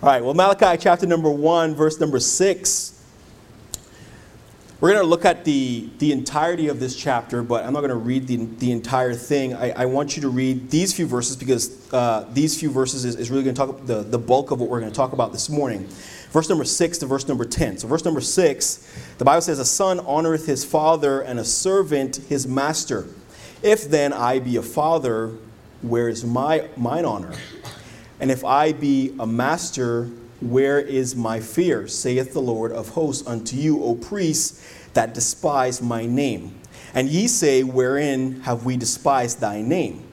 All right, well, Malachi chapter number 1, verse number 6. We're going to look at the, the entirety of this chapter, but I'm not going to read the, the entire thing. I, I want you to read these few verses because uh, these few verses is, is really going to talk the, the bulk of what we're going to talk about this morning. Verse number 6 to verse number 10. So, verse number 6, the Bible says, A son honoreth his father, and a servant his master. If then I be a father, where is my, mine honor? And if I be a master, where is my fear? saith the Lord of hosts unto you, O priests that despise my name. And ye say, Wherein have we despised thy name?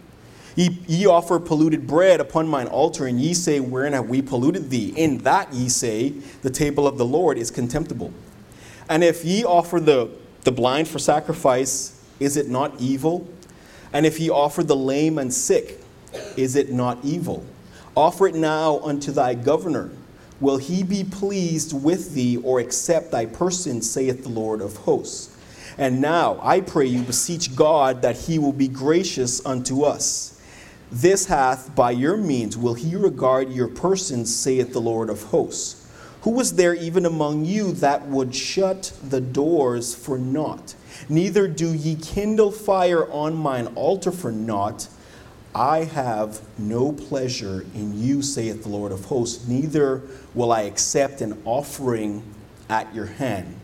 Ye, ye offer polluted bread upon mine altar, and ye say, Wherein have we polluted thee? In that ye say, The table of the Lord is contemptible. And if ye offer the, the blind for sacrifice, is it not evil? And if ye offer the lame and sick, is it not evil? Offer it now unto thy governor. Will he be pleased with thee or accept thy person, saith the Lord of hosts? And now I pray you, beseech God that he will be gracious unto us. This hath by your means will he regard your persons, saith the Lord of hosts. Who was there even among you that would shut the doors for naught? Neither do ye kindle fire on mine altar for naught. I have no pleasure in you, saith the Lord of hosts, neither will I accept an offering at your hand.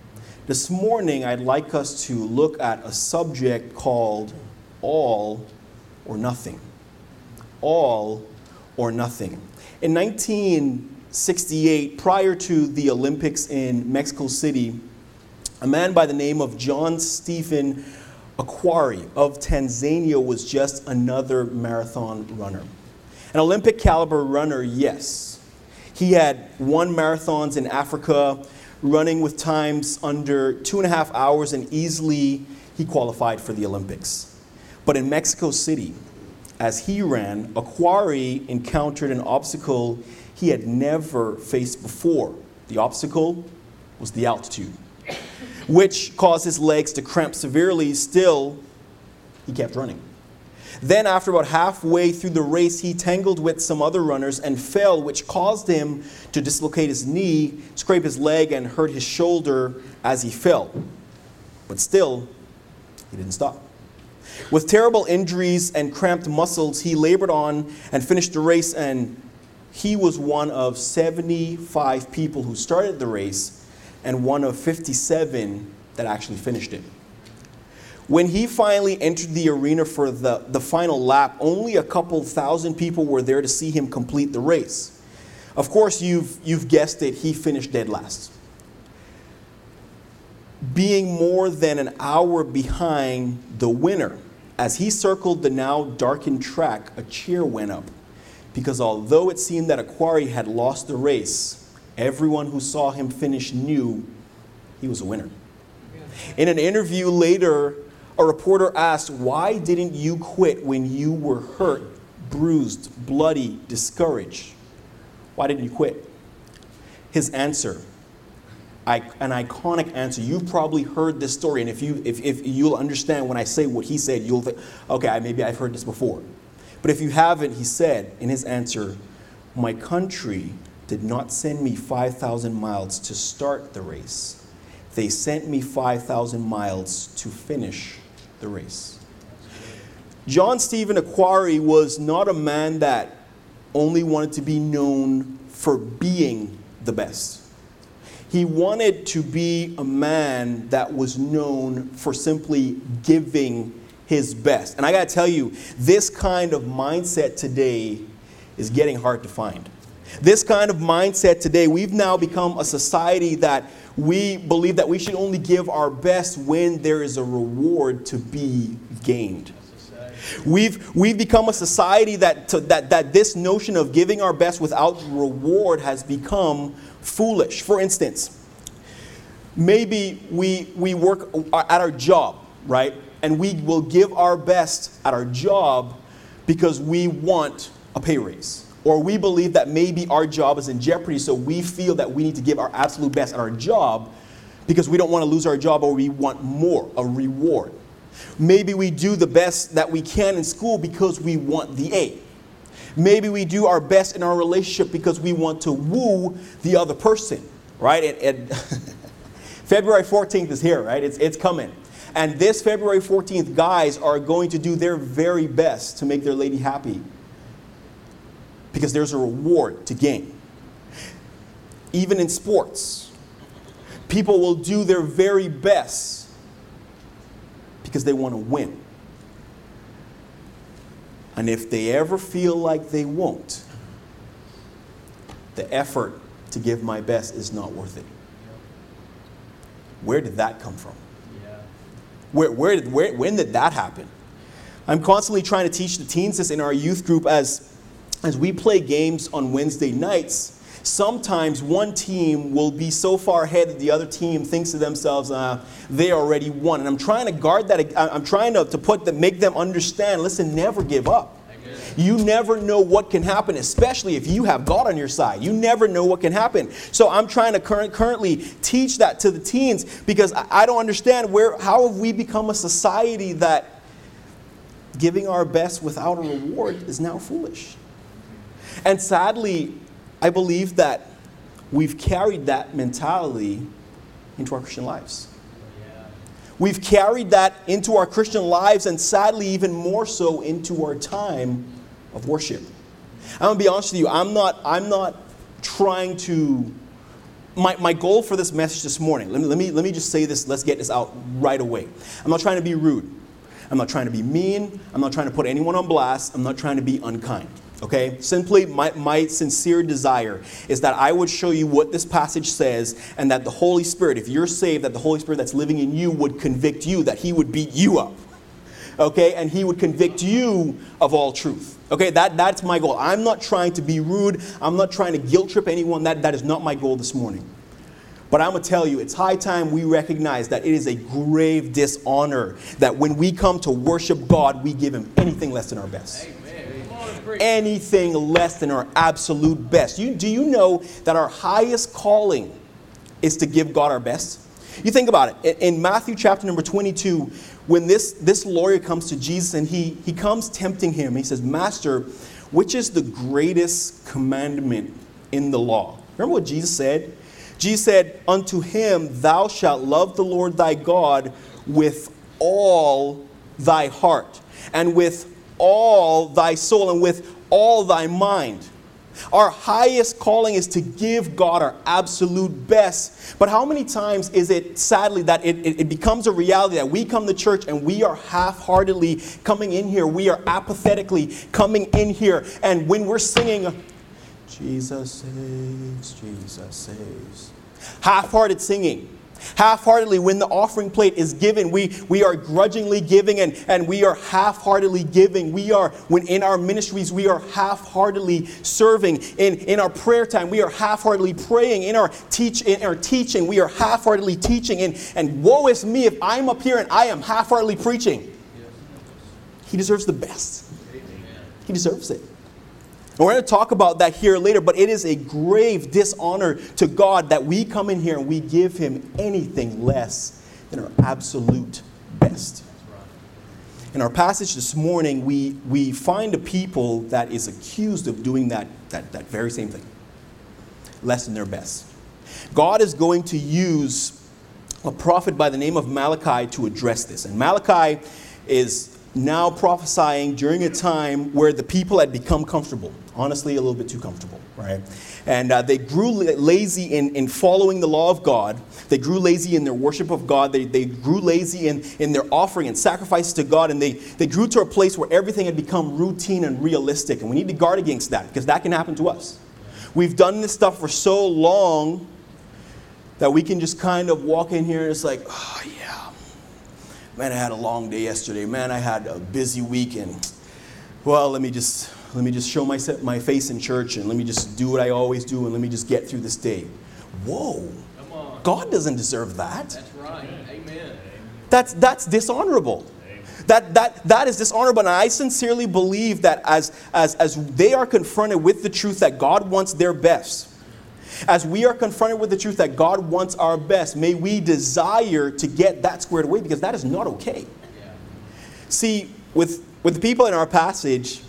This morning, I'd like us to look at a subject called all or nothing. All or nothing. In 1968, prior to the Olympics in Mexico City, a man by the name of John Stephen Akhwari of Tanzania was just another marathon runner. An Olympic caliber runner, yes. He had won marathons in Africa, running with times under two and a half hours, and easily he qualified for the Olympics. But in Mexico City, as he ran, Akhwari encountered an obstacle he had never faced before. The obstacle was the altitude which caused his legs to cramp severely. Still, he kept running. Then, after about halfway through the race, he tangled with some other runners and fell, which caused him to dislocate his knee, scrape his leg, and hurt his shoulder as he fell. But still, he didn't stop. With terrible injuries and cramped muscles, he labored on and finished the race, and he was one of 75 people who started the race and one of 57 that actually finished it. When he finally entered the arena for the, the final lap, only a couple thousand people were there to see him complete the race. Of course, you've, you've guessed it, he finished dead last. Being more than an hour behind the winner, as he circled the now darkened track, a cheer went up. Because although it seemed that Akhwari had lost the race, Everyone who saw him finish knew he was a winner. In an interview later, a reporter asked, Why didn't you quit when you were hurt, bruised, bloody, discouraged? Why didn't you quit? His answer, an iconic answer. You've probably heard this story, and if, you, if, if you'll understand when I say what he said, you'll think, okay, maybe I've heard this before. But if you haven't, he said in his answer, My country did not send me 5,000 miles to start the race. They sent me 5,000 miles to finish the race. John Stephen Akhwari was not a man that only wanted to be known for being the best. He wanted to be a man that was known for simply giving his best. And I got to tell you, this kind of mindset today is getting hard to find. This kind of mindset today, we've now become a society that we believe that we should only give our best when there is a reward to be gained. We've, we've become a society that, to, that, that this notion of giving our best without reward has become foolish. For instance, maybe we, we work at our job, right? And we will give our best at our job because we want a pay raise or we believe that maybe our job is in jeopardy, so we feel that we need to give our absolute best at our job because we don't want to lose our job or we want more, a reward. Maybe we do the best that we can in school because we want the A. Maybe we do our best in our relationship because we want to woo the other person, right? And, and February 14th is here, right? It's, it's coming. And this February 14th, guys are going to do their very best to make their lady happy because there's a reward to gain. Even in sports, people will do their very best because they want to win. And if they ever feel like they won't, the effort to give my best is not worth it. Where did that come from? Where, where did, where, when did that happen? I'm constantly trying to teach the teens this in our youth group as, as we play games on Wednesday nights. Sometimes one team will be so far ahead that the other team thinks to themselves, uh, they already won. And I'm trying to guard that. I'm trying to, to put the, make them understand listen, never give up. You never know what can happen, especially if you have God on your side. You never know what can happen. So I'm trying to current, currently teach that to the teens because I, I don't understand where how have we become a society that giving our best without a reward is now foolish. And sadly, I believe that we've carried that mentality into our Christian lives. We've carried that into our Christian lives and sadly, even more so into our time of worship. I'm gonna be honest with you, I'm not, I'm not trying to. My, my goal for this message this morning, let me, let, me, let me just say this, let's get this out right away. I'm not trying to be rude. I'm not trying to be mean. I'm not trying to put anyone on blast. I'm not trying to be unkind. Okay? Simply, my, my sincere desire is that I would show you what this passage says and that the Holy Spirit, if you're saved, that the Holy Spirit that's living in you would convict you, that He would beat you up. Okay? And He would convict you of all truth. Okay, that, that's my goal. I'm not trying to be rude. I'm not trying to guilt trip anyone. That, that is not my goal this morning. But I'm going to tell you, it's high time we recognize that it is a grave dishonor that when we come to worship God, we give Him anything less than our best. Anything less than our absolute best. You, do you know that our highest calling is to give God our best? You think about it. In Matthew chapter number 22, when this, this lawyer comes to Jesus and he, he comes tempting him, he says, Master, which is the greatest commandment in the law? Remember what Jesus said? Jesus said, Unto him thou shalt love the Lord thy God with all thy heart, and with all thy soul, and with all thy mind. Our highest calling is to give God our absolute best. But how many times is it, sadly, that it, it, it becomes a reality that we come to church and we are half heartedly coming in here, we are apathetically coming in here, and when we're singing, Jesus saves, Jesus saves, half hearted singing Half heartedly, when the offering plate is given, we, we are grudgingly giving and, and we are half heartedly giving. We are, when in our ministries, we are half heartedly serving. In, in our prayer time, we are half heartedly praying. In our, teach, in our teaching, we are half heartedly teaching. And, and woe is me if I'm up here and I am half heartedly preaching. He deserves the best, he deserves it. And we're going to talk about that here later, but it is a grave dishonor to God that we come in here and we give Him anything less than our absolute best. In our passage this morning, we, we find a people that is accused of doing that, that, that very same thing, less than their best. God is going to use a prophet by the name of Malachi to address this. And Malachi is now prophesying during a time where the people had become comfortable honestly a little bit too comfortable, right? And uh, they grew lazy in, in following the law of God. They grew lazy in their worship of God. They, they grew lazy in, in their offering and sacrifices to God. And they, they grew to a place where everything had become routine and realistic. And we need to guard against that because that can happen to us. We've done this stuff for so long that we can just kind of walk in here and it's like, oh, yeah, man, I had a long day yesterday. Man, I had a busy weekend. Well, let me just let me just show my, my face in church and let me just do what I always do and let me just get through this day. Whoa. God doesn't deserve that. That's right. Amen. That's, that's dishonorable. That, that, that is dishonorable. And I sincerely believe that as, as, as they are confronted with the truth that God wants their best, as we are confronted with the truth that God wants our best, may we desire to get that squared away because that is not okay. Yeah. See, with, with the people in our passage,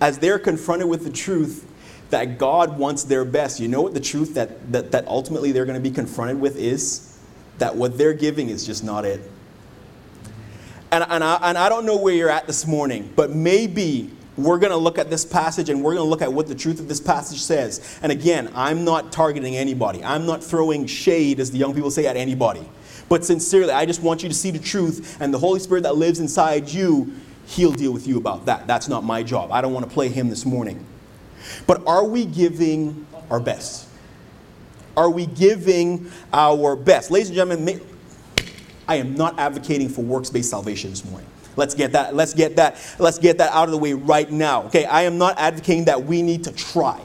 as they're confronted with the truth that God wants their best, you know what the truth that, that, that ultimately they're going to be confronted with is? That what they're giving is just not it. And, and, I, and I don't know where you're at this morning, but maybe we're going to look at this passage and we're going to look at what the truth of this passage says. And again, I'm not targeting anybody, I'm not throwing shade, as the young people say, at anybody. But sincerely, I just want you to see the truth, and the Holy Spirit that lives inside you, He'll deal with you about that. That's not my job. I don't want to play Him this morning. But are we giving our best? Are we giving our best? Ladies and gentlemen, I am not advocating for works-based salvation this morning. Let's get that, let's get that, let's get that out of the way right now. Okay, I am not advocating that we need to try.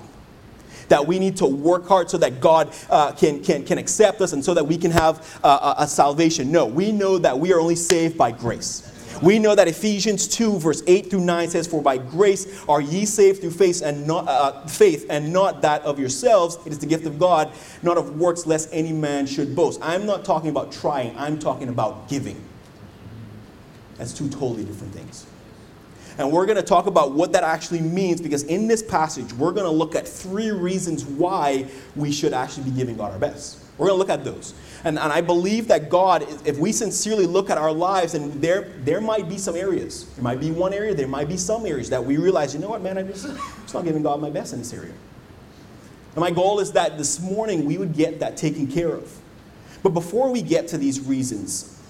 That we need to work hard so that God uh, can, can, can accept us and so that we can have uh, a, a salvation. No, we know that we are only saved by grace. We know that Ephesians 2, verse 8 through 9 says, For by grace are ye saved through faith and not, uh, faith, and not that of yourselves. It is the gift of God, not of works, lest any man should boast. I'm not talking about trying, I'm talking about giving. That's two totally different things. And we're going to talk about what that actually means because in this passage, we're going to look at three reasons why we should actually be giving God our best. We're going to look at those. And, and I believe that God, if we sincerely look at our lives, and there, there might be some areas, there might be one area, there might be some areas that we realize, you know what, man, I'm just, I'm just not giving God my best in this area. And my goal is that this morning we would get that taken care of. But before we get to these reasons,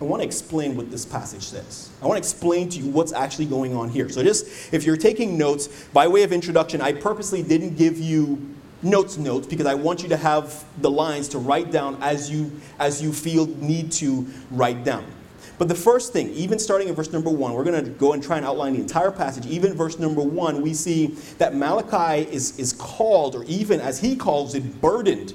I want to explain what this passage says. I want to explain to you what's actually going on here. So, just if you're taking notes, by way of introduction, I purposely didn't give you notes notes because I want you to have the lines to write down as you as you feel need to write down. But the first thing, even starting in verse number one, we're going to go and try and outline the entire passage. Even verse number one, we see that Malachi is, is called, or even as he calls it, burdened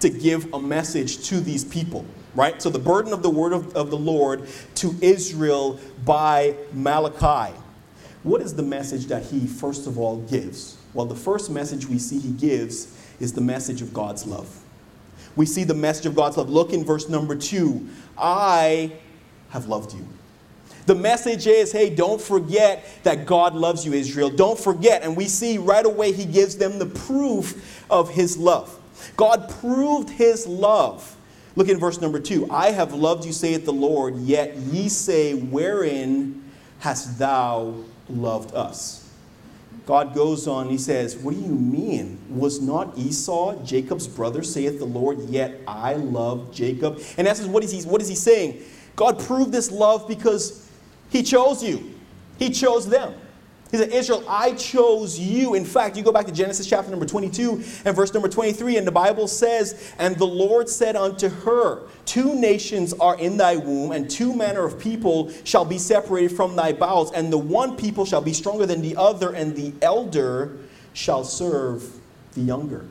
to give a message to these people right? So the burden of the word of, of the Lord to Israel by Malachi. What is the message that he, first of all, gives? Well, the first message we see he gives is the message of God's love. We see the message of God's love. Look in verse number two I have loved you. The message is hey, don't forget that God loves you, Israel. Don't forget. And we see right away he gives them the proof of his love. God proved his love Look in verse number two. I have loved you, saith the Lord, yet ye say, Wherein hast thou loved us? God goes on, he says, What do you mean? Was not Esau Jacob's brother, saith the Lord, yet I love Jacob? In essence, what is he, what is he saying? God proved this love because he chose you, he chose them. He said, Israel, I chose you. In fact, you go back to Genesis chapter number 22 and verse number 23, and the Bible says, And the Lord said unto her, Two nations are in thy womb, and two manner of people shall be separated from thy bowels, and the one people shall be stronger than the other, and the elder shall serve the younger.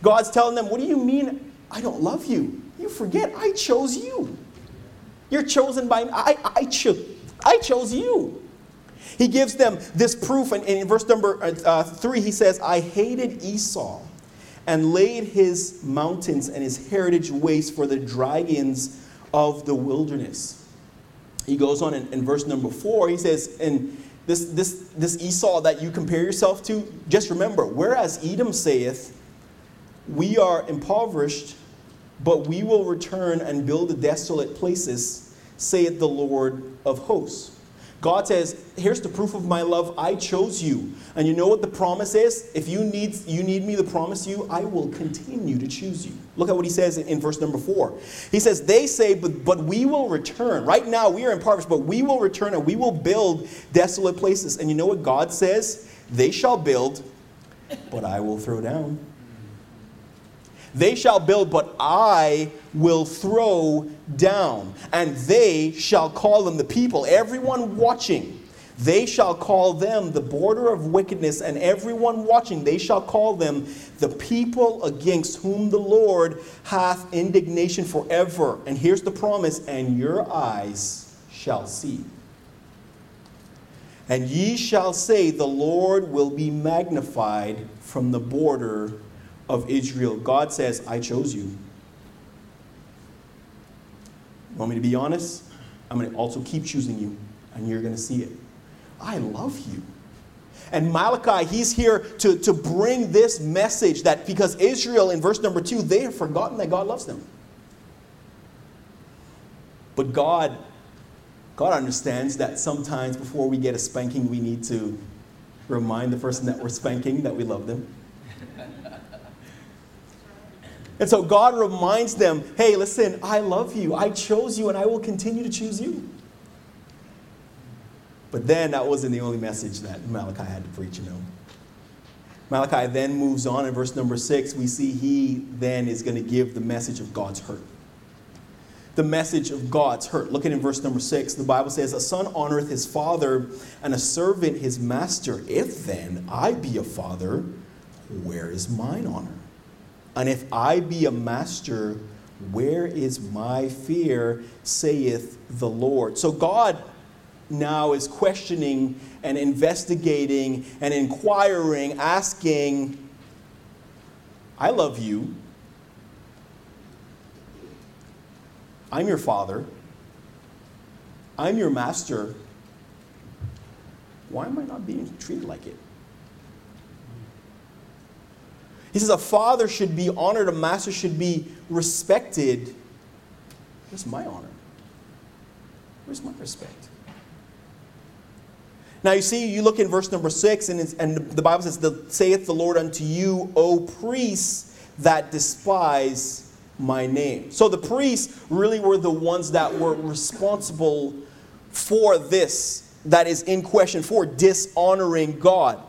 God's telling them, What do you mean I don't love you? You forget, I chose you. You're chosen by me. I, I, cho- I chose you. He gives them this proof, and in verse number uh, three, he says, I hated Esau and laid his mountains and his heritage waste for the dragons of the wilderness. He goes on in, in verse number four, he says, and this, this, this Esau that you compare yourself to, just remember, whereas Edom saith, We are impoverished, but we will return and build the desolate places, saith the Lord of hosts. God says, here's the proof of my love. I chose you. And you know what the promise is? If you need, you need me to promise you, I will continue to choose you. Look at what he says in, verse number four. He says, They say, but, but we will return. Right now we are impoverished, but we will return and we will build desolate places. And you know what God says? They shall build, but I will throw down. They shall build, but I will throw down. And they shall call them the people, everyone watching. They shall call them the border of wickedness, and everyone watching, they shall call them the people against whom the Lord hath indignation forever. And here's the promise and your eyes shall see. And ye shall say, The Lord will be magnified from the border of Israel. God says, I chose you. Want me to be honest? I'm going to also keep choosing you, and you're going to see it. I love you. And Malachi, he's here to, to bring this message that because Israel, in verse number two, they have forgotten that God loves them. But God, God understands that sometimes before we get a spanking, we need to remind the person that we're spanking that we love them. And so God reminds them hey, listen, I love you. I chose you, and I will continue to choose you. But then that wasn't the only message that Malachi had to preach, you know. Malachi then moves on in verse number six. We see he then is going to give the message of God's hurt. The message of God's hurt. Looking in verse number six, the Bible says, A son honoreth his father, and a servant his master. If then I be a father, where is mine honor? And if I be a master, where is my fear, saith the Lord. So God now is questioning and investigating and inquiring, asking, I love you. I'm your father. I'm your master. Why am I not being treated like it? He says a father should be honored, a master should be respected. Where's my honor? Where's my respect? Now you see, you look in verse number six, and, and the Bible says, the, Saith the Lord unto you, O priests that despise my name. So the priests really were the ones that were responsible for this that is in question, for dishonoring God.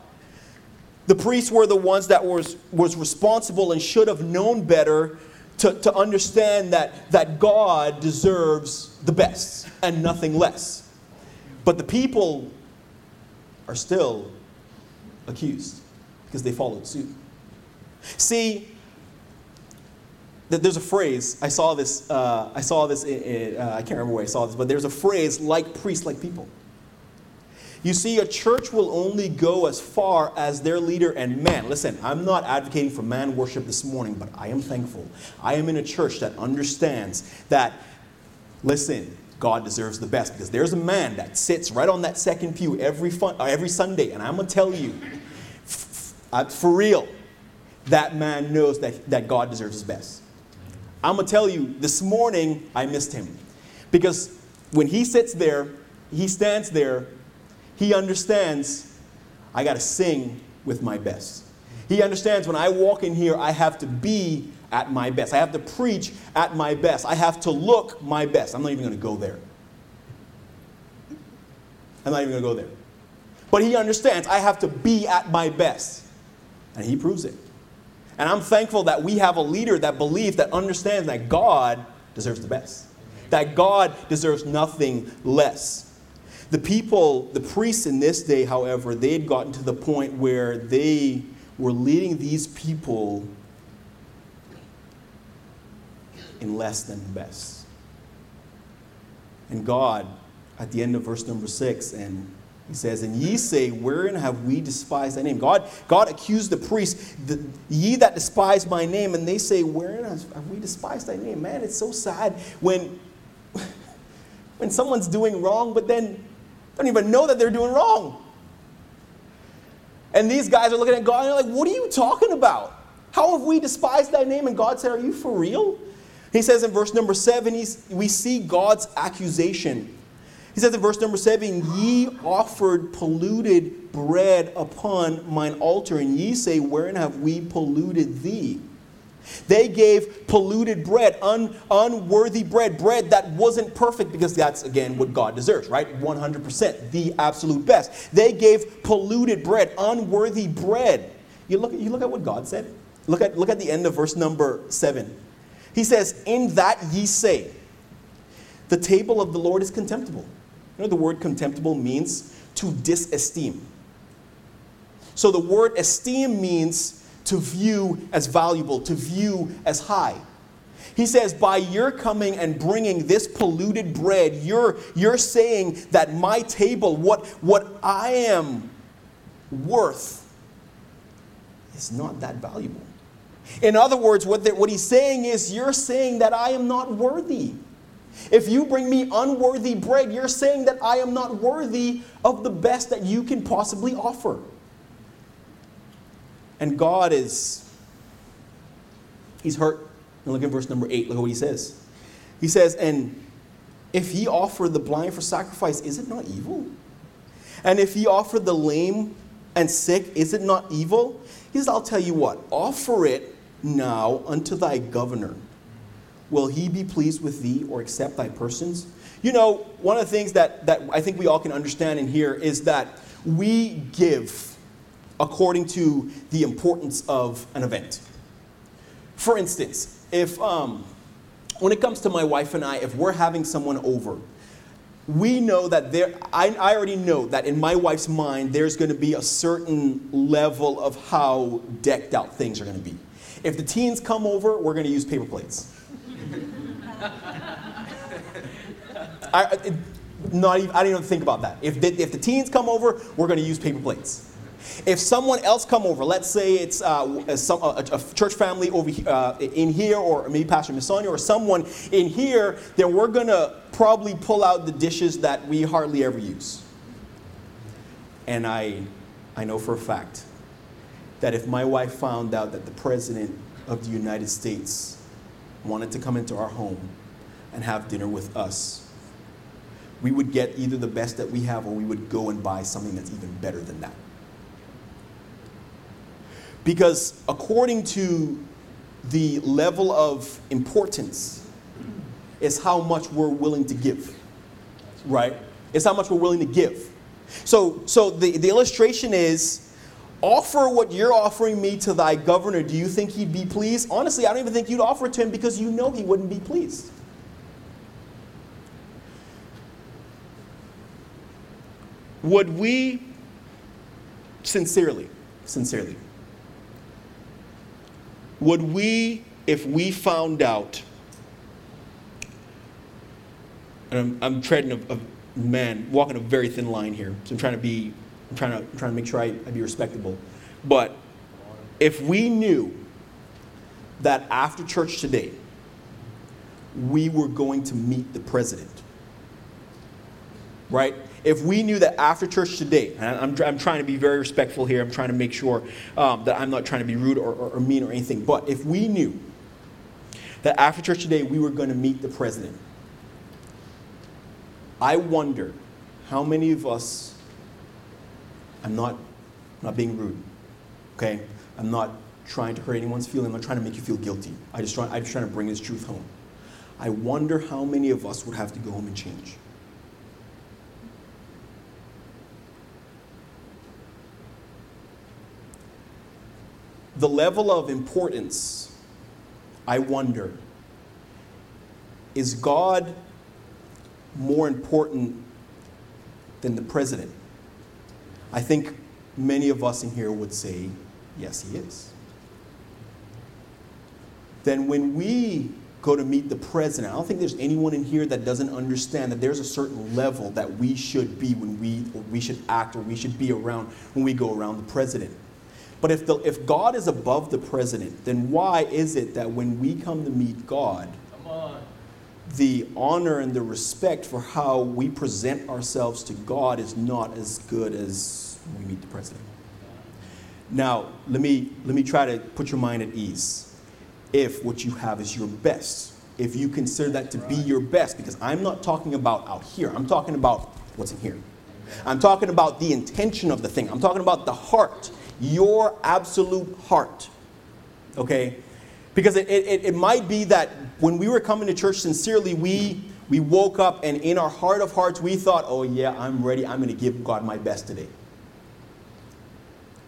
The priests were the ones that was, was responsible and should have known better to, to understand that, that God deserves the best and nothing less. But the people are still accused because they followed suit. See, there's a phrase I saw this. Uh, I saw this. In, uh, I can't remember where I saw this, but there's a phrase like priests, like people. You see, a church will only go as far as their leader and man. Listen, I'm not advocating for man worship this morning, but I am thankful. I am in a church that understands that, listen, God deserves the best because there's a man that sits right on that second pew every, fun, uh, every Sunday, and I'm going to tell you, for real, that man knows that, that God deserves his best. I'm going to tell you, this morning I missed him because when he sits there, he stands there he understands I got to sing with my best. He understands when I walk in here, I have to be at my best. I have to preach at my best. I have to look my best. I'm not even going to go there. I'm not even going to go there. But he understands I have to be at my best. And he proves it. And I'm thankful that we have a leader that believes, that understands that God deserves the best, that God deserves nothing less. The people, the priests in this day, however, they had gotten to the point where they were leading these people in less than best. And God, at the end of verse number six, and he says, And ye say, Wherein have we despised thy name? God, God accused the priests, ye that despise my name, and they say, Wherein have we despised thy name? Man, it's so sad when, when someone's doing wrong, but then don't even know that they're doing wrong. And these guys are looking at God and they're like, What are you talking about? How have we despised thy name? And God said, Are you for real? He says in verse number seven, we see God's accusation. He says in verse number seven, Ye offered polluted bread upon mine altar, and ye say, Wherein have we polluted thee? They gave polluted bread, un, unworthy bread, bread that wasn't perfect because that's, again, what God deserves, right? 100%, the absolute best. They gave polluted bread, unworthy bread. You look, you look at what God said. Look at, look at the end of verse number 7. He says, In that ye say, the table of the Lord is contemptible. You know the word contemptible means to disesteem. So the word esteem means to view as valuable, to view as high. He says, by your coming and bringing this polluted bread, you're, you're saying that my table, what, what I am worth, is not that valuable. In other words, what, the, what he's saying is, you're saying that I am not worthy. If you bring me unworthy bread, you're saying that I am not worthy of the best that you can possibly offer. And God is, He's hurt. And look at verse number 8. Look at what He says. He says, And if He offer the blind for sacrifice, is it not evil? And if He offer the lame and sick, is it not evil? He says, I'll tell you what, offer it now unto thy governor. Will he be pleased with thee or accept thy persons? You know, one of the things that, that I think we all can understand and hear is that we give according to the importance of an event. For instance, if um, when it comes to my wife and I, if we're having someone over, we know that there, I, I already know that in my wife's mind, there's going to be a certain level of how decked out things are going to be. If the teens come over, we're going to use paper plates. I, it, not even, I didn't even think about that. If the, if the teens come over, we're going to use paper plates. If someone else come over, let's say it's uh, some, a, a, church family over uh, in here, or maybe Pastor Misani, or someone in here, then we're to probably pull out the dishes that we hardly ever use. And I, I know for a fact that if my wife found out that the President of the United States wanted to come into our home and have dinner with us, we would get either the best that we have or we would go and buy something that's even better than that. Because according to the level of importance, is how much we're willing to give. Right? It's how much we're willing to give. So, so the, the illustration is offer what you're offering me to thy governor. Do you think he'd be pleased? Honestly, I don't even think you'd offer it to him because you know he wouldn't be pleased. Would we sincerely, sincerely, would we, if we found out, and I'm, I'm treading a, a, man, walking a very thin line here, so I'm trying to be, I'm trying to, I'm trying to make sure I, I be respectable. But if we knew that after church today, we were going to meet the president, right? If we knew that after church today, and I'm, I'm trying to be very respectful here, I'm trying to make sure um, that I'm not trying to be rude or, or, or mean or anything, but if we knew that after church today we were going to meet the president, I wonder how many of us, I'm not, not being rude, okay? I'm not trying to hurt anyone's feeling, I'm not trying to make you feel guilty. I just try, I'm just trying to bring this truth home. I wonder how many of us would have to go home and change. The level of importance, I wonder, is God more important than the president? I think many of us in here would say, yes, he is. Then when we go to meet the president, I don't think there's anyone in here that doesn't understand that there's a certain level that we should be when we, we should act or we should be around when we go around the president. But if, the, if God is above the president, then why is it that when we come to meet God, the honor and the respect for how we present ourselves to God is not as good as when we meet the president? Now, let me, let me try to put your mind at ease. If what you have is your best, if you consider that to be your best, because I'm not talking about out here, I'm talking about what's in here. I'm talking about the intention of the thing, I'm talking about the heart your absolute heart. Okay? Because it, it, it might be that when we were coming to church sincerely, we, we woke up and in our heart of hearts, we thought, oh, yeah, I'm ready. I'm going to give God my best today.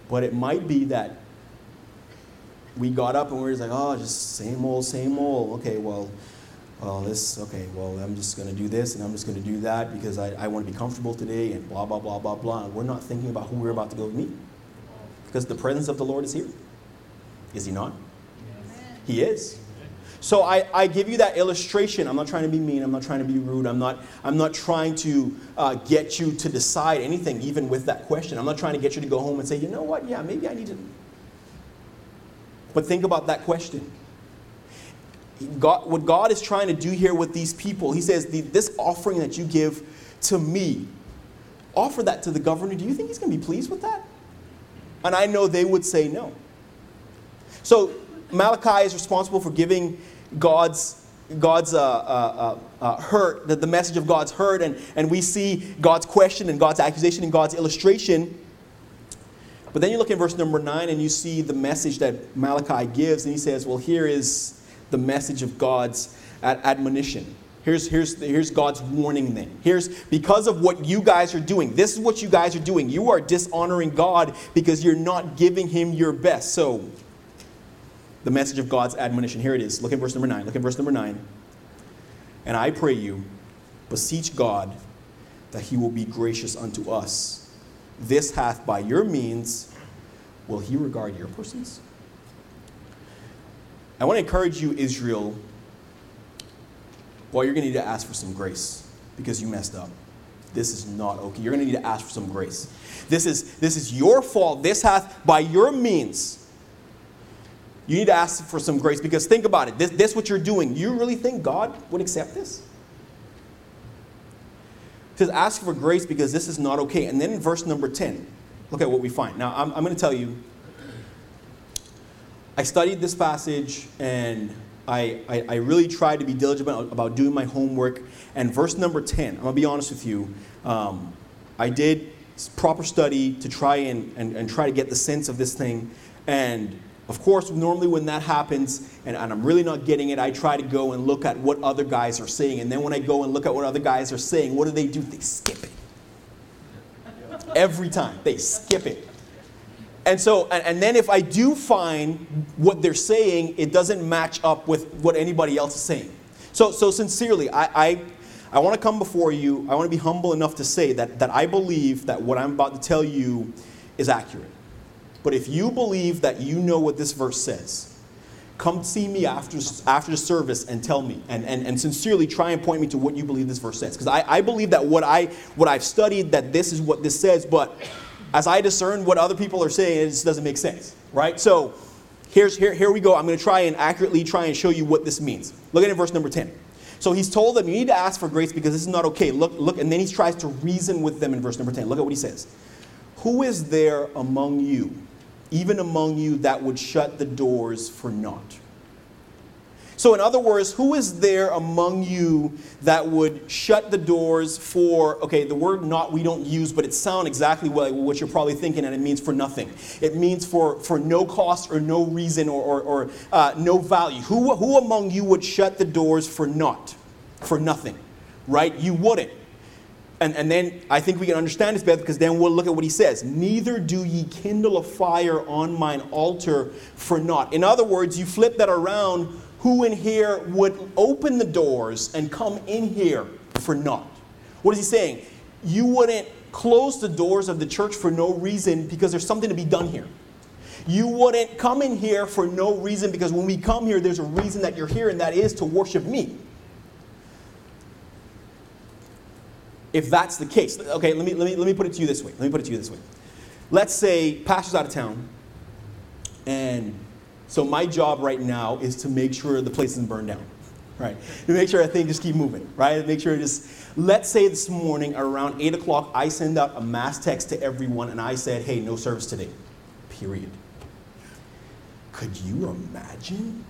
But it might be that we got up and we are just like, oh, just same old, same old. Okay, well, well, this, okay, well, I'm just going to do this and I'm just going to do that because I, I want to be comfortable today and blah, blah, blah, blah, blah. And we're not thinking about who we're about to go meet. Because the presence of the Lord is here. Is he not? Yes. He is. So I, I give you that illustration. I'm not trying to be mean. I'm not trying to be rude. I'm not, I'm not trying to uh, get you to decide anything, even with that question. I'm not trying to get you to go home and say, you know what? Yeah, maybe I need to. But think about that question. God, what God is trying to do here with these people, He says, This offering that you give to me, offer that to the governor. Do you think he's going to be pleased with that? And I know they would say no. So Malachi is responsible for giving God's God's uh, uh, uh, uh, hurt, the, the message of God's hurt, and, and we see God's question and God's accusation and God's illustration. But then you look in verse number 9 and you see the message that Malachi gives, and he says, Well, here is the message of God's admonition. Here's, here's, here's God's warning then. Here's because of what you guys are doing. This is what you guys are doing. You are dishonoring God because you're not giving Him your best. So, the message of God's admonition. Here it is. Look at verse number 9. Look at verse number 9. And I pray you, beseech God that He will be gracious unto us. This hath by your means, will He regard your persons? I want to encourage you, Israel, well, you're going to need to ask for some grace because you messed up. This is not okay. You're going to need to ask for some grace. This is, this is your fault. This hath, by your means, you need to ask for some grace because think about it. This, this what you're doing. You really think God would accept this? It says, ask for grace because this is not okay. And then in verse number 10, look at what we find. Now, I'm, I'm going to tell you, I studied this passage and I, I, I, really tried to be diligent about, doing my homework. And verse number 10, I'm going to be honest with you, um, I did proper study to try and, and, and, try to get the sense of this thing. And of course, normally when that happens and, and I'm really not getting it, I try to go and look at what other guys are saying. And then when I go and look at what other guys are saying, what do they do? They skip it. Every time, they skip it. And so, and, and, then if I do find what they're saying, it doesn't match up with what anybody else is saying. So, so sincerely, I, I, I want to come before you. I want to be humble enough to say that, that I believe that what I'm about to tell you is accurate. But if you believe that you know what this verse says, come see me after, after the service and tell me and, and, and sincerely try and point me to what you believe this verse says. Because I, I believe that what, I, what I've studied, that this is what this says, but as I discern what other people are saying, it just doesn't make sense, right? So here's, here, here we go. I'm going to try and accurately try and show you what this means. Look at it verse number 10. So he's told them, you need to ask for grace because this is not okay. Look, look, and then he tries to reason with them in verse number 10. Look at what he says. Who is there among you, even among you, that would shut the doors for naught? So, in other words, who is there among you that would shut the doors for, okay, the word not we don't use, but it sounds exactly what, what you're probably thinking, and it means for nothing. It means for, for no cost or no reason or, or, or uh, no value. Who, who among you would shut the doors for naught, for nothing, right? You wouldn't. And, and then I think we can understand this better because then we'll look at what he says. Neither do ye kindle a fire on mine altar for naught. In other words, you flip that around who in here would open the doors and come in here for naught? What is he saying? You wouldn't close the doors of the church for no reason because there's something to be done here. You wouldn't come in here for no reason because when we come here, there's a reason that you're here, and that is to worship me. If that's the case, okay, let me, let me, let me put it to you this way. Let me put it to you this way. Let's say pastor's out of town, and so my job right now is to make sure the place isn't burned down, right? To make sure that things just keep moving, right? Make sure it just. Let's say this morning around eight o'clock, I send out a mass text to everyone, and I said, "Hey, no service today." Period. Could you imagine?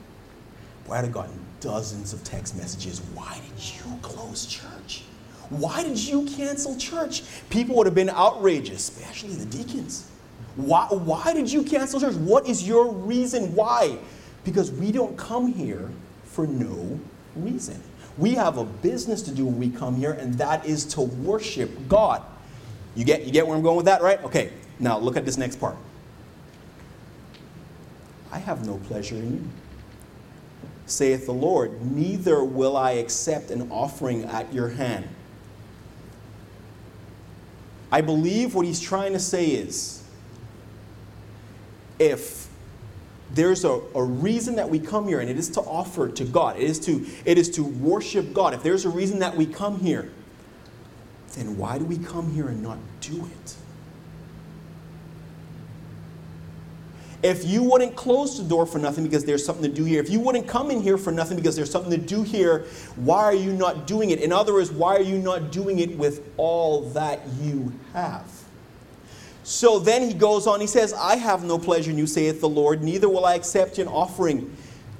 Boy, I'd have gotten dozens of text messages. Why did you close church? Why did you cancel church? People would have been outraged, especially the deacons. Why, why did you cancel church? What is your reason why? Because we don't come here for no reason. We have a business to do when we come here, and that is to worship God. You get, you get where I'm going with that, right? Okay, now look at this next part. I have no pleasure in you, saith the Lord, neither will I accept an offering at your hand. I believe what he's trying to say is if there's a, a reason that we come here and it is to offer to god it is to it is to worship god if there's a reason that we come here then why do we come here and not do it if you wouldn't close the door for nothing because there's something to do here, if you wouldn't come in here for nothing because there's something to do here, why are you not doing it? In other words, why are you not doing it with all that you have? So then he goes on, he says, I have no pleasure in you, saith the Lord, neither will I accept an offering.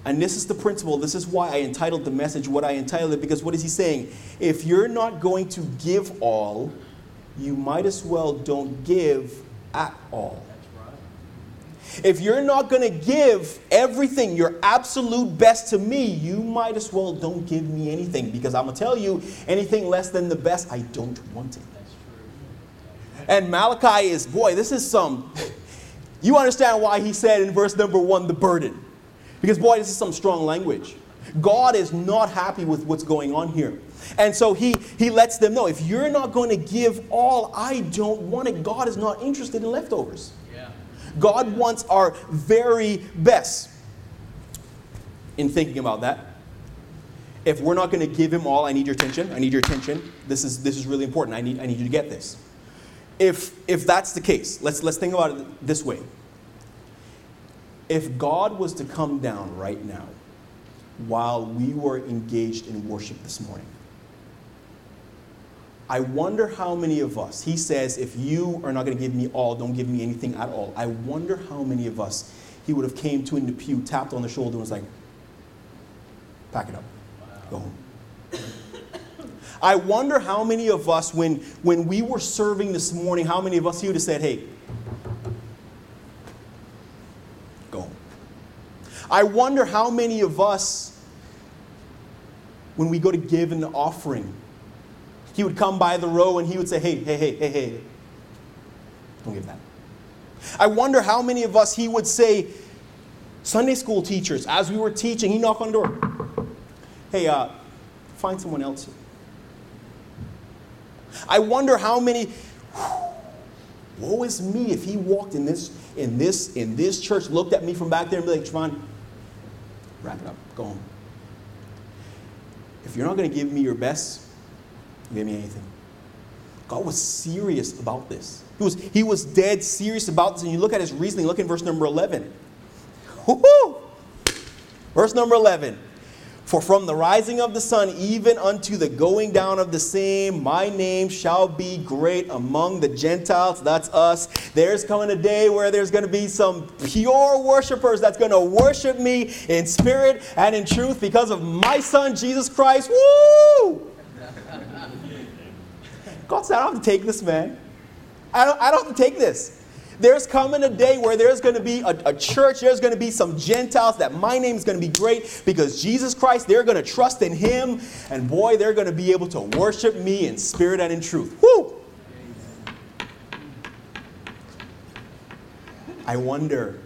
And this is the principle. This is why I entitled the message what I entitled it, because what is he saying? If you're not going to give all, you might as well don't give at all. If you're not going to give everything, your absolute best to me, you might as well don't give me anything because I'm going to tell you anything less than the best, I don't want it. And Malachi is, boy, this is some, you understand why he said in verse number one, the burden. Because, boy, this is some strong language. God is not happy with what's going on here. And so he, he lets them know if you're not going to give all, I don't want it. God is not interested in leftovers. Yeah. God wants our very best. In thinking about that, if we're not going to give him all, I need your attention. I need your attention. This is this is really important. I need I need you to get this. If if that's the case, let's let's think about it this way. If God was to come down right now while we were engaged in worship this morning, I wonder how many of us, he says, if you are not going to give me all, don't give me anything at all. I wonder how many of us he would have came to in the pew, tapped on the shoulder, and was like, pack it up, go home. I wonder how many of us, when, when we were serving this morning, how many of us he would have said, hey, go. I wonder how many of us, when we go to give an offering, he would come by the row and he would say, Hey, hey, hey, hey, hey, don't give that. I wonder how many of us he would say, Sunday school teachers, as we were teaching, he knocked on the door. Hey, uh, find someone else. I wonder how many. Woe is me if he walked in this in this in this church, looked at me from back there and be like, Javon, wrap it up, go home. If you're not going to give me your best, give me anything. God was serious about this. He was, he was dead serious about this. And you look at his reasoning, look in verse number 11. Woo-hoo! Verse number 11. For from the rising of the sun even unto the going down of the same, my name shall be great among the Gentiles. That's us. There's coming a day where there's going to be some pure worshipers that's going to worship me in spirit and in truth because of my son, Jesus Christ. Woo! God said, I don't have to take this, man. I don't, I don't have to take this. There's coming a day where there's going to be a, a church, there's going to be some Gentiles that my name is going to be great because Jesus Christ, they're going to trust in Him, and boy, they're going to be able to worship me in spirit and in truth. Woo! I wonder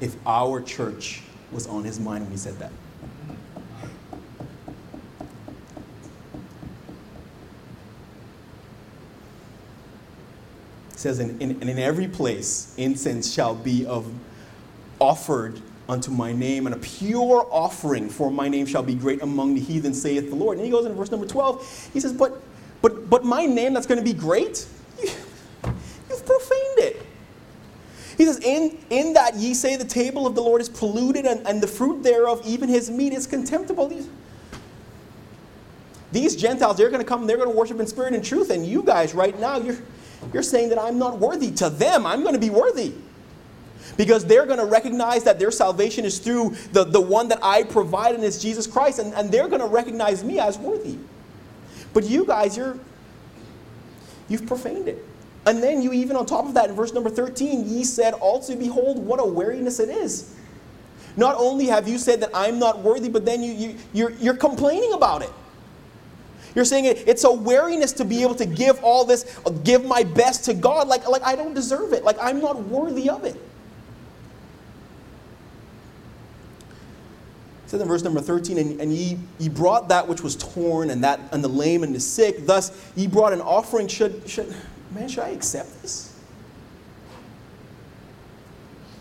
if our church was on His mind when He said that. Says, in, in, in every place incense shall be of offered unto my name, and a pure offering for my name shall be great among the heathen, saith the Lord. And he goes in verse number 12, he says, But but but my name that's going to be great, you, you've profaned it. He says, in, in that ye say the table of the Lord is polluted, and, and the fruit thereof, even his meat, is contemptible. These, these Gentiles, they're going to come, they're going to worship in spirit and truth, and you guys right now, you're you're saying that I'm not worthy. To them, I'm going to be worthy. Because they're going to recognize that their salvation is through the, the one that I provide, and it's Jesus Christ, and, and they're going to recognize me as worthy. But you guys, you're you've profaned it. And then you even on top of that, in verse number 13, ye said also, Behold, what a weariness it is. Not only have you said that I'm not worthy, but then you, you, you're, you're complaining about it. You're saying it, it's a wariness to be able to give all this, give my best to God. Like, like I don't deserve it. Like I'm not worthy of it. It says in verse number 13, and, and ye, ye brought that which was torn and that and the lame and the sick. Thus ye brought an offering. Should, should man, should I accept this?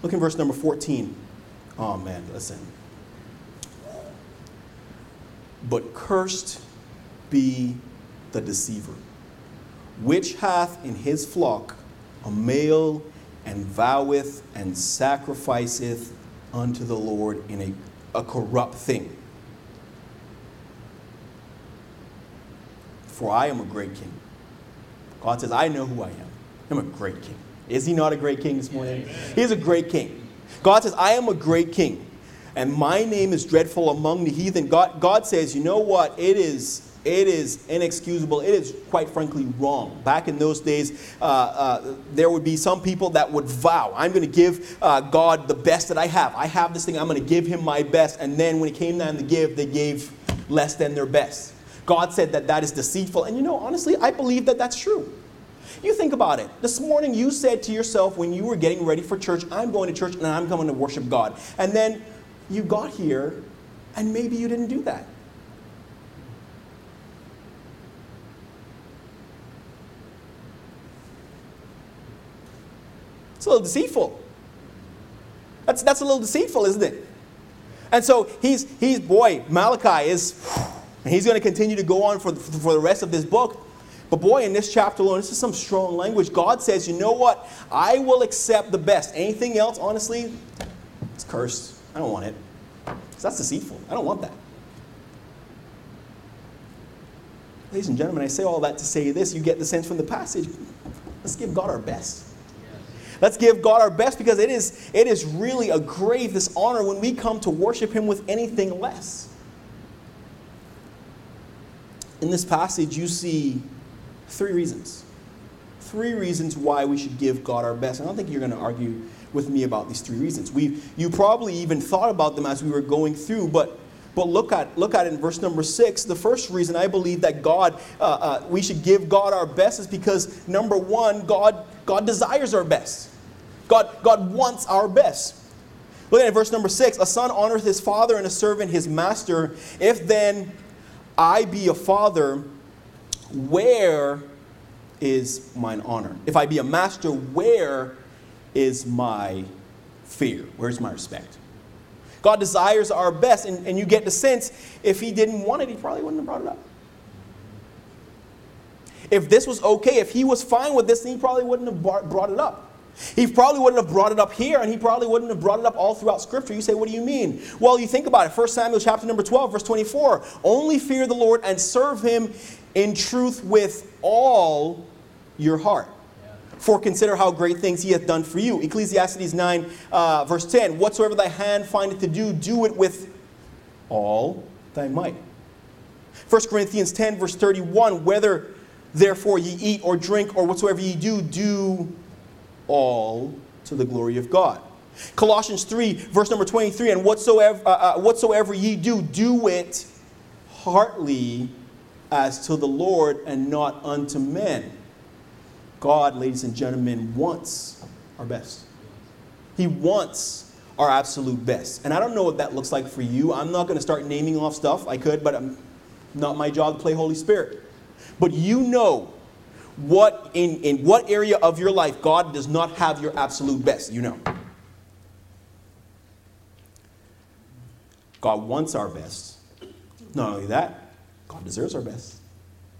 Look in verse number 14. Oh man, listen. But cursed be the deceiver, which hath in his flock a male and voweth and sacrificeth unto the Lord in a, a corrupt thing. For I am a great king. God says, I know who I am. I'm a great king. Is he not a great king this morning? He is a great king. God says, I am a great king, and my name is dreadful among the heathen. God, God says, you know what? It is it is inexcusable. It is, quite frankly, wrong. Back in those days, uh, uh, there would be some people that would vow, I'm going to give uh, God the best that I have. I have this thing, I'm going to give him my best. And then when it came time to give, they gave less than their best. God said that that is deceitful. And you know, honestly, I believe that that's true. You think about it. This morning you said to yourself when you were getting ready for church, I'm going to church and I'm coming to worship God. And then you got here and maybe you didn't do that. It's a little deceitful. That's, that's a little deceitful, isn't it? And so he's, he's boy, Malachi is, he's going to continue to go on for, for the rest of this book. But boy, in this chapter alone, this is some strong language. God says, you know what? I will accept the best. Anything else, honestly, it's cursed. I don't want it. That's deceitful. I don't want that. Ladies and gentlemen, I say all that to say this. You get the sense from the passage. Let's give God our best. Let's give God our best because it is, it is really a grave dishonor when we come to worship Him with anything less. In this passage, you see three reasons. Three reasons why we should give God our best. I don't think you're going to argue with me about these three reasons. We, you probably even thought about them as we were going through, but but look at look at it in verse number six. The first reason I believe that God uh, uh, we should give God our best is because number one, God God desires our best. God God wants our best. Look at verse number six. A son honoreth his father, and a servant his master. If then I be a father, where is mine honor? If I be a master, where is my fear? Where's my respect? God desires our best, and, and you get the sense if He didn't want it, He probably wouldn't have brought it up. If this was okay, if He was fine with this, He probably wouldn't have brought it up. He probably wouldn't have brought it up here, and he probably wouldn't have brought it up all throughout Scripture. You say, what do you mean? Well, you think about it. 1 Samuel chapter number 12, verse 24. Only fear the Lord and serve him in truth with all your heart. For consider how great things he hath done for you. Ecclesiastes 9, uh, verse 10 Whatsoever thy hand findeth to do, do it with all thy might. 1 Corinthians 10, verse 31 Whether therefore ye eat or drink or whatsoever ye do, do all to the glory of God. Colossians 3, verse number 23 And whatsoever, uh, uh, whatsoever ye do, do it heartily as to the Lord and not unto men God, ladies and gentlemen, wants our best. He wants our absolute best. And I don't know what that looks like for you. I'm not going to start naming off stuff. I could, but I'm not my job to play Holy Spirit. But you know what in, in what area of your life God does not have your absolute best. You know. God wants our best. Not only that, God deserves our best.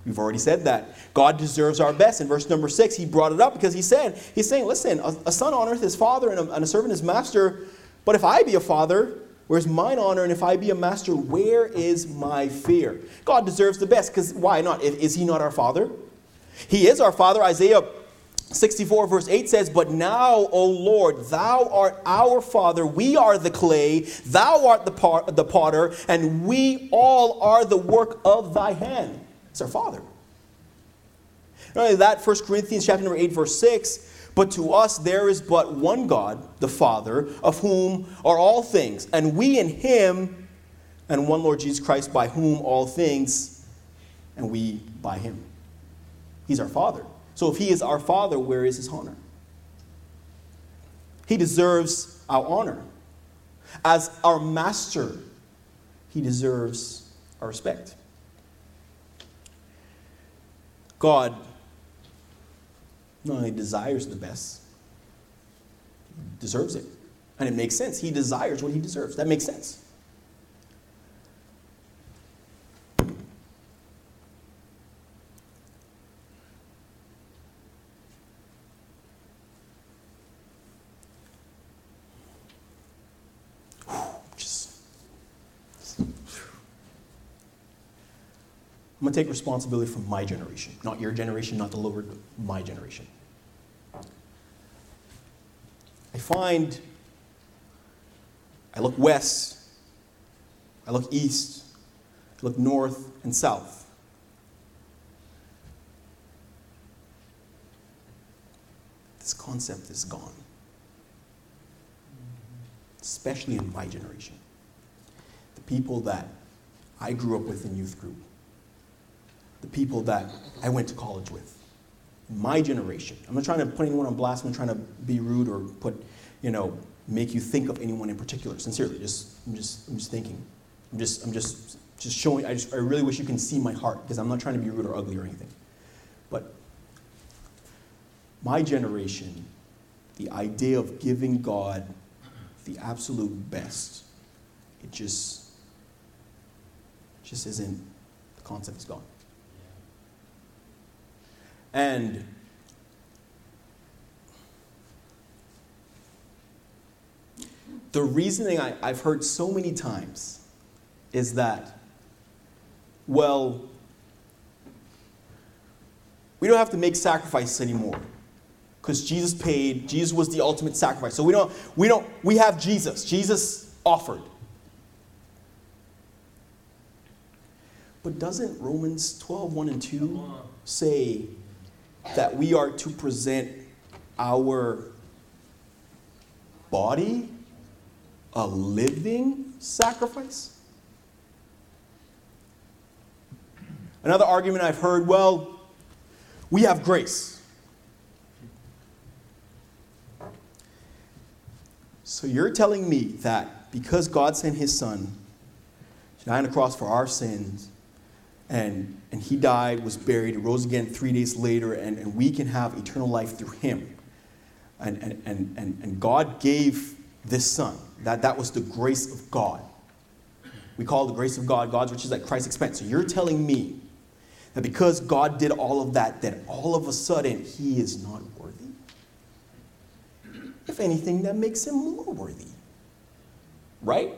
We've already said that. God deserves our best. In verse number six, he brought it up because he said, He's saying, listen, a, a son honoreth his father and a, and a servant his master. But if I be a father, where's mine honor? And if I be a master, where is my fear? God deserves the best because why not? Is he not our father? He is our father. Isaiah 64 verse 8 says, But now, O Lord, thou art our Father, we are the clay, thou art the, pot, the potter, and we all are the work of thy hand. It's our Father. Not only that, 1 Corinthians chapter number 8, verse 6, but to us there is but one God, the Father, of whom are all things, and we in him, and one Lord Jesus Christ, by whom all things, and we by him. He's our Father. So if he is our Father, where is his honor? He deserves our honor. As our master, he deserves our respect. God not only desires the best, deserves it. And it makes sense. He desires what he deserves. That makes sense. I'm going take responsibility for my generation, not your generation, not the lower, my generation. I find, I look west, I look east, I look north and south. This concept is gone, especially in my generation. The people that I grew up with in youth group, the people that I went to college with, my generation. I'm not trying to put anyone on blast. I'm not trying to be rude or put, you know, make you think of anyone in particular. Sincerely, just I'm just I'm just thinking. I'm just I'm just just showing. I just I really wish you can see my heart because I'm not trying to be rude or ugly or anything. But my generation, the idea of giving God the absolute best, it just just isn't the concept is gone. And the reasoning I, I've heard so many times is that, well, we don't have to make sacrifices anymore because Jesus paid, Jesus was the ultimate sacrifice. So we don't, we don't, we have Jesus. Jesus offered. But doesn't Romans 12, 1 and 2 say that we are to present our body a living sacrifice? Another argument I've heard well, we have grace. So you're telling me that because God sent his son to die on the cross for our sins, and, and he died, was buried, rose again three days later, and, and we can have eternal life through him. And, and, and, and, and God gave this son. That, that was the grace of God. We call the grace of God God's riches at Christ's expense. So you're telling me that because God did all of that, that all of a sudden he is not worthy? If anything, that makes him more worthy. Right?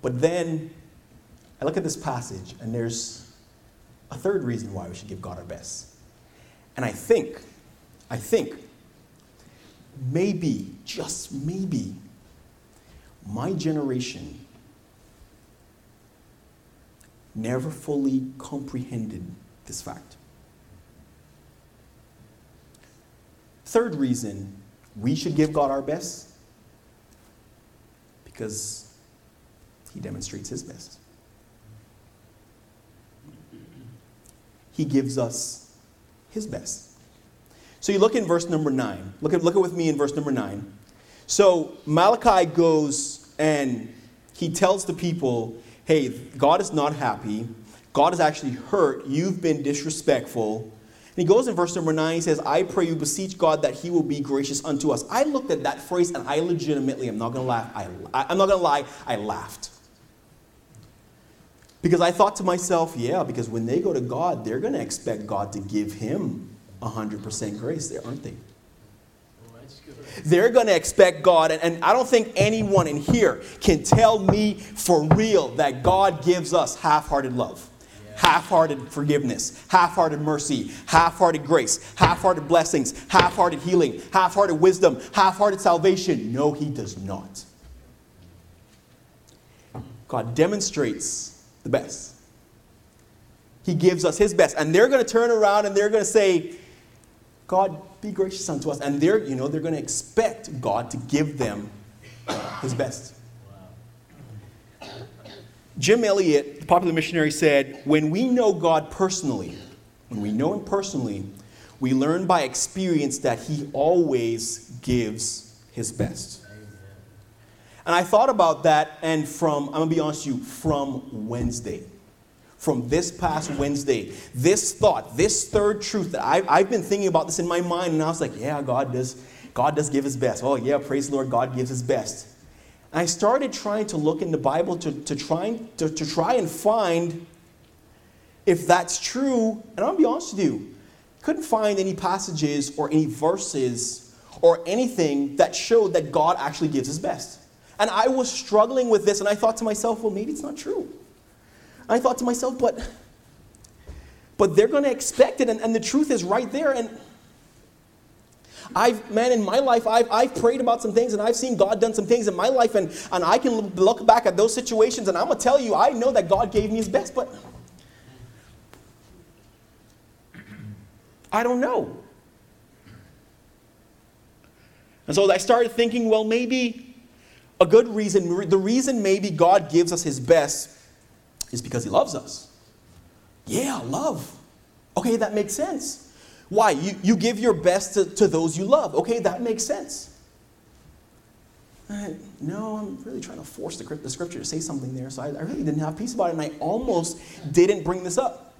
But then I look at this passage, and there's a third reason why we should give God our best. And I think, I think, maybe, just maybe, my generation never fully comprehended this fact. Third reason we should give God our best because he demonstrates his best. He gives us his best. So you look in verse number 9. Look at, look at with me in verse number 9. So Malachi goes and he tells the people, hey, God is not happy. God is actually hurt. You've been disrespectful. And he goes in verse number 9, he says, I pray you beseech God that he will be gracious unto us. I looked at that phrase and I legitimately, I'm not going to laugh, I, I'm not going to lie, I laughed. Because I thought to myself, yeah, because when they go to God, they're going to expect God to give him 100% grace there, aren't they? They're going to expect God, and, and I don't think anyone in here can tell me for real that God gives us half hearted love, yeah. half hearted forgiveness, half hearted mercy, half hearted grace, half hearted blessings, half hearted healing, half hearted wisdom, half hearted salvation. No, He does not. God demonstrates the best. He gives us his best. And they're going to turn around and they're going to say, God, be gracious unto us. And they're, you know, they're going to expect God to give them his best. Jim Elliot, the popular missionary, said, When we know God personally, when we know him personally, we learn by experience that he always gives his best. And I thought about that, and from, I'm gonna be honest with you, from Wednesday, from this past Wednesday, this thought, this third truth that I, I've been thinking about this in my mind, and I was like, yeah, God does, God does give his best. Oh, yeah, praise the Lord, God gives his best. And I started trying to look in the Bible to, to, try, to, to try and find if that's true. And I'm gonna be honest with you, couldn't find any passages or any verses or anything that showed that God actually gives his best. And I was struggling with this, and I thought to myself, well, maybe it's not true. I thought to myself, but but they're going to expect it, and, and the truth is right there. And I've, man, in my life, I've, I've prayed about some things and I've seen God done some things in my life, and, and I can look back at those situations and I'm going to tell you, I know that God gave me his best, but I don't know. And so I started thinking, well, maybe a good reason, the reason maybe God gives us his best is because he loves us. Yeah, love. Okay, that makes sense. Why? You, you give your best to, to those you love. Okay, that makes sense. Uh, no, I'm really trying to force the, the scripture to say something there, so I, I really didn't have peace about it, and I almost didn't bring this up.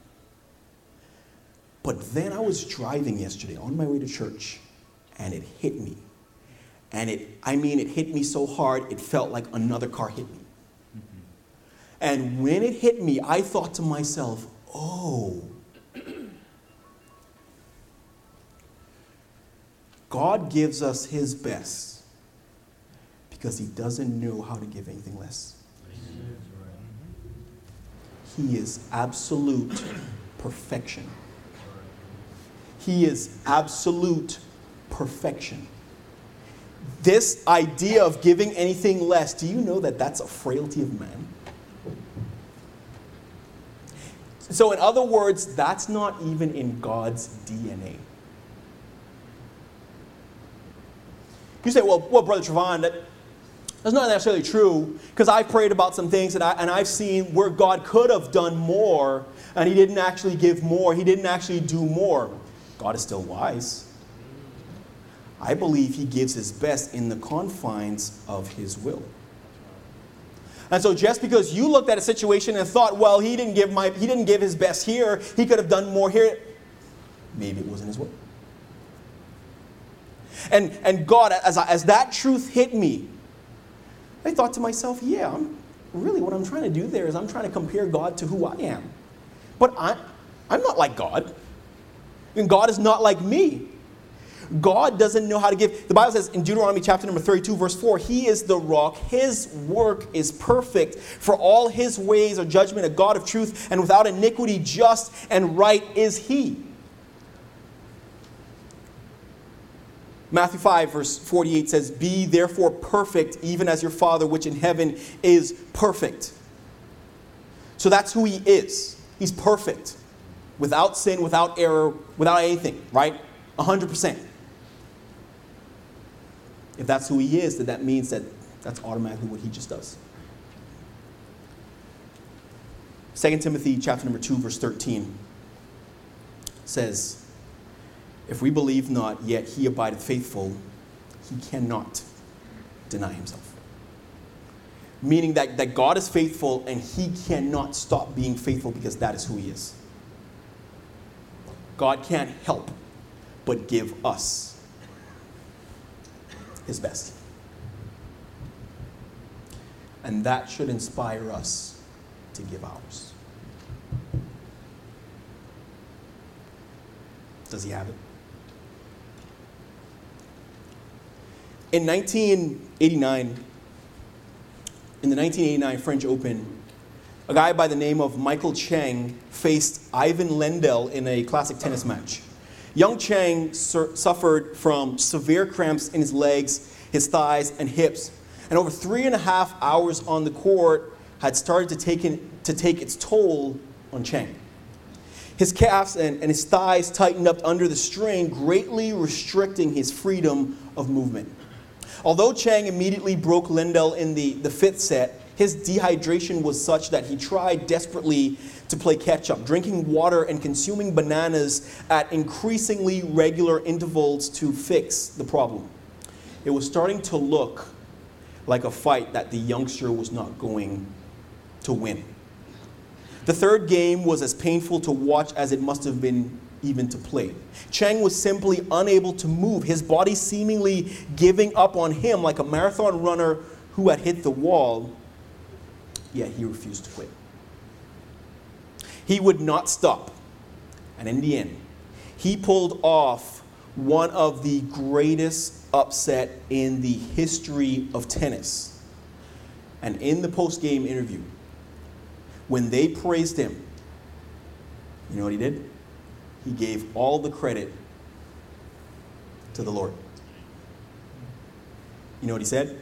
But then I was driving yesterday on my way to church, and it hit me. And it, I mean, it hit me so hard, it felt like another car hit me. And when it hit me, I thought to myself, oh, God gives us his best because he doesn't know how to give anything less. He is absolute perfection. He is absolute perfection. This idea of giving anything less, do you know that that's a frailty of man? So, in other words, that's not even in God's DNA. You say, well, well Brother Trevon, that, that's not necessarily true because I've prayed about some things and, I, and I've seen where God could have done more and He didn't actually give more, He didn't actually do more. God is still wise. I believe He gives His best in the confines of His will. And so just because you looked at a situation and thought, well, he didn't give my he didn't give his best here, he could have done more here, maybe it wasn't his will. And and God, as, I, as that truth hit me, I thought to myself, yeah, I'm, really what I'm trying to do there is I'm trying to compare God to who I am. But I, I'm not like God. And God is not like me. God doesn't know how to give. The Bible says in Deuteronomy chapter number 32, verse 4, He is the rock. His work is perfect. For all His ways are judgment, a God of truth, and without iniquity, just and right is He. Matthew 5, verse 48 says, Be therefore perfect, even as your Father which in heaven is perfect. So that's who He is. He's perfect. Without sin, without error, without anything, right? 100%. If that's who he is, then that means that that's automatically what he just does. 2 Timothy chapter number 2 verse 13 says, If we believe not, yet he abideth faithful, he cannot deny himself. Meaning that, that God is faithful and he cannot stop being faithful because that is who he is. God can't help but give us his best. And that should inspire us to give ours. Does he have it? In 1989, in the 1989 French Open, a guy by the name of Michael Chang faced Ivan Lendl in a classic tennis match. Young Chang sur- suffered from severe cramps in his legs, his thighs, and hips, and over three and a half hours on the court had started to take, in, to take its toll on Chang. His calves and, and his thighs tightened up under the strain, greatly restricting his freedom of movement. Although Chang immediately broke Lendl in the, the fifth set, his dehydration was such that he tried desperately to play catch up, drinking water and consuming bananas at increasingly regular intervals to fix the problem. It was starting to look like a fight that the youngster was not going to win. The third game was as painful to watch as it must have been even to play. Chang was simply unable to move, his body seemingly giving up on him like a marathon runner who had hit the wall, yet he refused to quit. He would not stop. And in the end, he pulled off one of the greatest upset in the history of tennis. And in the post game interview, when they praised him, you know what he did? He gave all the credit to the Lord. You know what he said?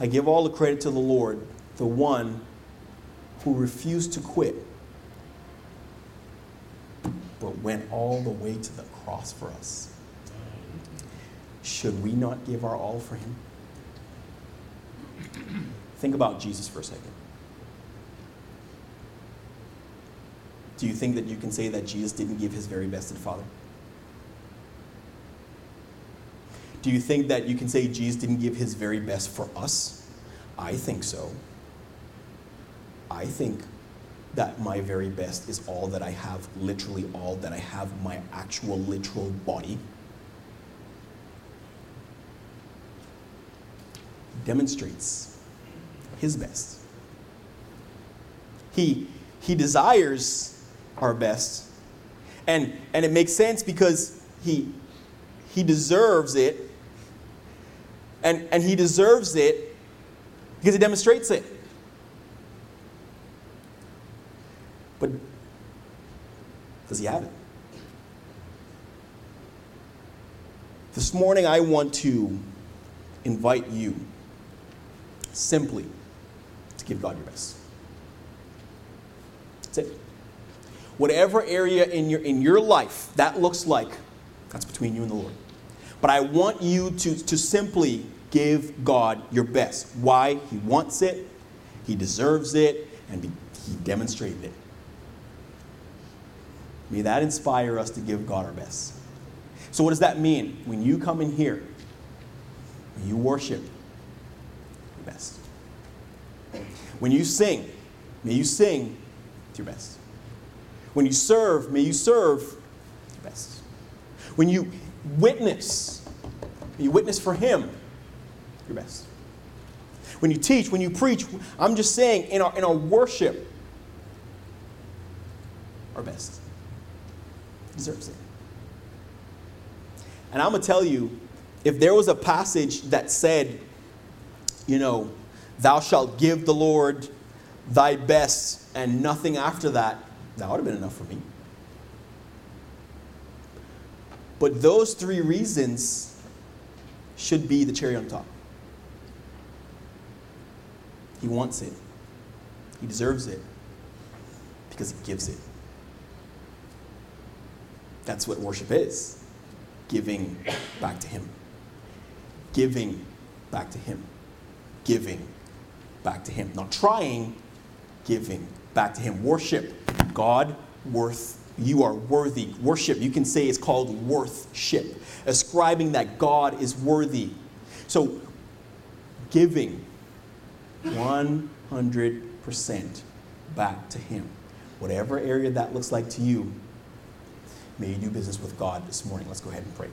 I give all the credit to the Lord, the one who refused to quit, went all the way to the cross for us. Should we not give our all for him? Think about Jesus for a second. Do you think that you can say that Jesus didn't give his very best to the Father? Do you think that you can say Jesus didn't give his very best for us? I think so. I think that my very best is all that I have, literally all that I have, my actual literal body. Demonstrates his best. He, he desires our best. And, and it makes sense because he, he deserves it. And, and he deserves it because he demonstrates it. But does he have it? This morning, I want to invite you simply to give God your best. That's it. Whatever area in your, in your life that looks like, that's between you and the Lord. But I want you to, to simply give God your best. Why? He wants it, He deserves it, and He demonstrated it. May that inspire us to give God our best. So, what does that mean? When you come in here, you worship, your best. When you sing, may you sing your best. When you serve, may you serve your best. When you witness, may you witness for Him your best. When you teach, when you preach, I'm just saying in our, in our worship, our best. Deserves it. And I'm going to tell you if there was a passage that said, you know, thou shalt give the Lord thy best and nothing after that, that would have been enough for me. But those three reasons should be the cherry on top. He wants it, he deserves it because he gives it. That's what worship is giving back to him. Giving back to him. Giving back to him. Not trying, giving back to him. Worship God worth. You are worthy. Worship, you can say it's called worthship, ascribing that God is worthy. So, giving 100% back to Him. Whatever area that looks like to you, may you do business with God this morning. Let's go ahead and pray.